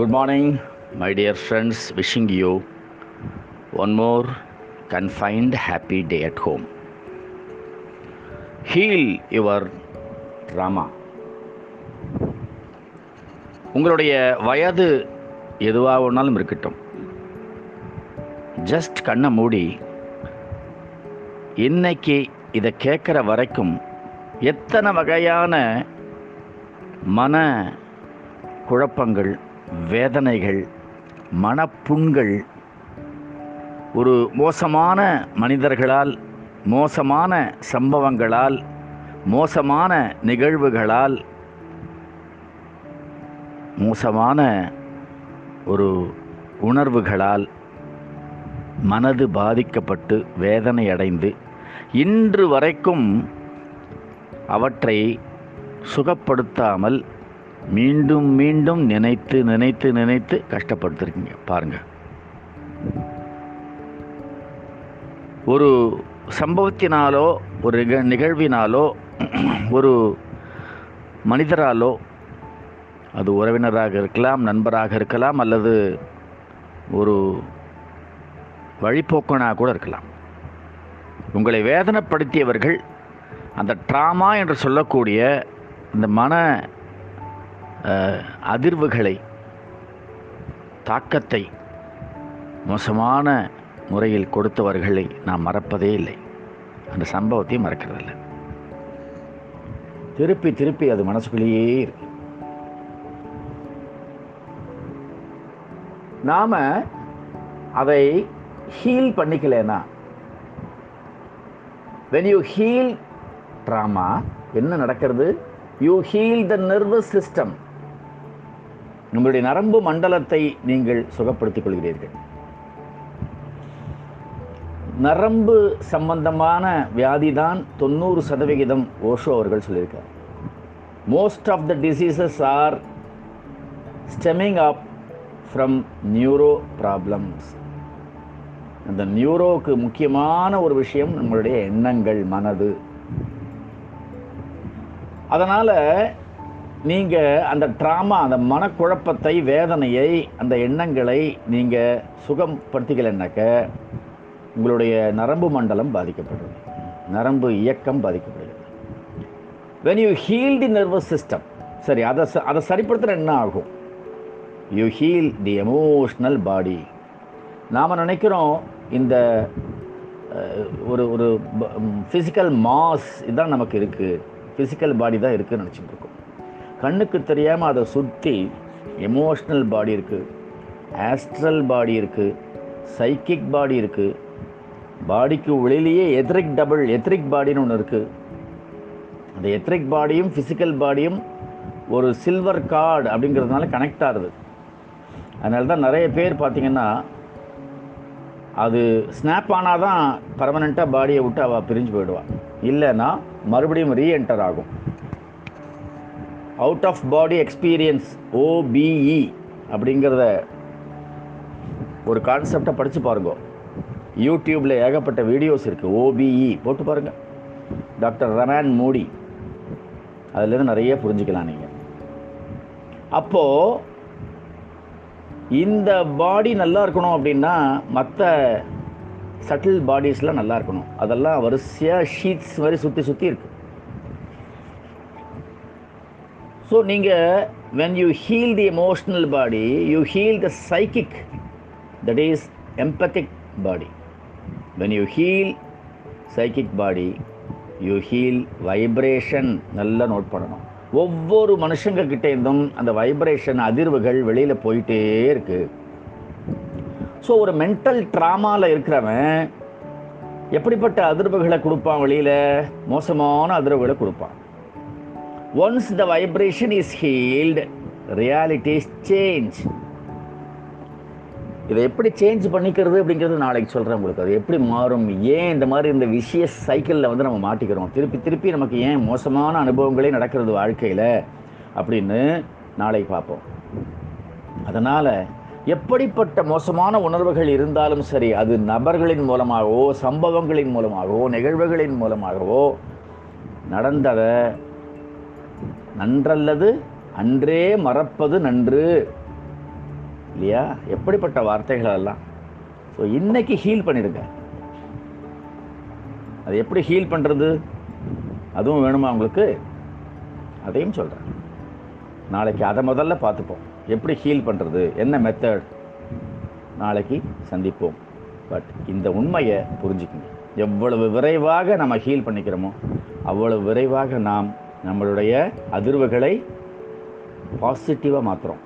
Good morning my dear friends wishing you one more confined happy day at home heal your trauma உங்களுடைய வயது எதுவாக ஒன்றாலும் இருக்கட்டும் just கண்ணை மூடி இன்னைக்கு இதை கேட்குற வரைக்கும் எத்தனை வகையான மன குழப்பங்கள் வேதனைகள் மனப்புண்கள். ஒரு மோசமான மனிதர்களால் மோசமான சம்பவங்களால் மோசமான நிகழ்வுகளால் மோசமான ஒரு உணர்வுகளால் மனது பாதிக்கப்பட்டு வேதனை அடைந்து இன்று வரைக்கும் அவற்றை சுகப்படுத்தாமல் மீண்டும் மீண்டும் நினைத்து நினைத்து நினைத்து கஷ்டப்படுத்திருக்கீங்க. பாருங்க. ஒரு சம்பவத்தினாலோ ஒரு நிகழ்வினாலோ ஒரு மனிதராலோ அது உறவினராக இருக்கலாம் நண்பராக இருக்கலாம் அல்லது ஒரு வழிபோக்கனாக கூட இருக்கலாம். உங்களை வேதனைப்படுத்தியவர்கள் அந்த ட்ராமா என்று சொல்லக்கூடிய இந்த மன அதிர்வுகளை தாக்கத்தை மோசமான முறையில் கொடுத்தவர்களை நாம் மறப்பதே இல்லை. அந்த சம்பவத்தையும் மறக்கிறதில்லை. திருப்பி திருப்பி அது மனசுக்குள்ளேயே இருக்கு. நாம அதை ஹீல் பண்ணிக்கலனா வென் யூ ஹீல் ட்ராமா என்ன நடக்கிறது? You heal the nervous system நம்மளுடைய நரம்பு மண்டலத்தை நீங்கள் சுகப்படுத்திக் கொள்கிறீர்கள் நரம்பு சம்பந்தமான வியாதி தான் தொண்ணூறு சதவிகிதம் ஓஷோ அவர்கள் சொல்லியிருக்கார். Most of the diseases are stemming up from neuro problems அந்த நியூரோவுக்கு முக்கியமான ஒரு விஷயம் நம்மளுடைய எண்ணங்கள் மனது. அதனால் நீங்கள் அந்த ட்ராமா அந்த மனக்குழப்பத்தை வேதனையை அந்த எண்ணங்களை நீங்கள் சுகப்படுத்திக்கலைன்னாக்க உங்களுடைய நரம்பு மண்டலம் பாதிக்கப்படுது நரம்பு இயக்கம் பாதிக்கப்படுகிறது. When you heal the nervous system சரி அதை ச- அதை சரிப்படுத்துகிற என்ன ஆகும்? You heal the emotional body நாம் நினைக்கிறோம் இந்த ஒரு ஒரு ஃபிசிக்கல் மாஸ் இதுதான் நமக்கு இருக்குது ஃபிசிக்கல் பாடி தான் இருக்குதுன்னு நினச்சிட்டு இருக்கோம். கண்ணுக்கு தெரியாமல் அதை சுற்றி எமோஷ்னல் பாடி இருக்குது ஆஸ்ட்ரல் பாடி இருக்குது சைக்கிக் பாடி இருக்குது பாடிக்கு உள்ளிலேயே எத்ரிக் டபுள் எத்ரிக் பாடின்னு ஒன்று இருக்குது அந்த எத்ரிக் பாடியும் ஃபிசிக்கல் பாடியும் ஒரு சில்வர் கார்டு அப்படிங்கிறதுனால கனெக்ட் ஆகுது. அதனால தான் நிறைய பேர் பார்த்திங்கன்னா அது ஸ்னாப் ஆனால் தான் பர்மனெண்ட்டாக பாடியை விட்டு அவள் பிரிஞ்சு போயிடுவாள் இல்லைன்னா மறுபடியும் ரீஎன்டர் ஆகும். Out of body experience OBE அப்படிங்கிறத ஒரு கான்செப்டை படித்து பாருங்க. யூடியூப்பில் ஏகப்பட்ட வீடியோஸ் இருக்குது ஓபிஇ போட்டு பாருங்கள் டாக்டர் ரமேன் மூடி அதுலேருந்து நிறைய புரிஞ்சுக்கலாம் நீங்கள் அப்போது இந்த பாடி நல்லா இருக்கணும் அப்படின்னா மற்ற சட்டில் பாடிஸ்லாம் நல்லா இருக்கணும். அதெல்லாம் வரிசையாக ஷீட்ஸ் மாதிரி சுற்றி சுற்றி இருக்குது ஸோ நீங்கள் when you heal the emotional body you heal the psychic that is empathic body when you heal psychic body you heal vibration நல்லா நோட் பண்ணணும். ஒவ்வொரு மனுஷங்க இருந்தும் அந்த வைப்ரேஷன் அதிர்வுகள் வெளியில் போயிட்டே இருக்குது ஸோ ஒரு மென்டல் ட்ராமாவில் இருக்கிறவன் எப்படிப்பட்ட அதிர்வுகளை கொடுப்பான் வெளியில்? மோசமான அதிர்வுகளை கொடுப்பான். Once the vibration is healed reality is change இதை எப்படி சேஞ்ச் பண்ணிக்கிறது அப்படிங்கிறது நாளைக்கு சொல்கிறேன் உங்களுக்கு. அது எப்படி மாறும்? ஏன் இந்த மாதிரி இந்த விஷய சைக்கிளில் வந்து நம்ம மாட்டிக்கிறோம்? திருப்பி திருப்பி நமக்கு ஏன் மோசமான அனுபவங்களே நடக்கிறது வாழ்க்கையில்? அப்படின்னு நாளைக்கு பார்ப்போம். அதனால் எப்படிப்பட்ட மோசமான உணர்வுகள் இருந்தாலும் சரி அது நபர்களின் மூலமாகவோ சம்பவங்களின் மூலமாகவோ நிகழ்வுகளின் மூலமாகவோ நடந்ததை நன்றல்லது அன்றே மறப்பது நன்று. இல்லையா? எப்படிப்பட்ட வார்த்தைகள் எல்லாம் ஸோ இன்னைக்கு ஹீல் பண்ணிடுங்க. அது எப்படி ஹீல் பண்ணுறது அதுவும் வேணுமா உங்களுக்கு? அதையும் சொல்கிறேன் நாளைக்கு அதை முதல்ல பார்த்துப்போம். எப்படி ஹீல் பண்ணுறது என்ன மெத்தட் நாளைக்கு சந்திப்போம். பட் இந்த உண்மையை புரிஞ்சுக்குங்க. எவ்வளவு விரைவாக நம்ம ஹீல் பண்ணிக்கிறோமோ அவ்வளவு விரைவாக நாம் நம்மளுடைய அதிர்வுகளை பாசிட்டிவாக மாற்றுறோம்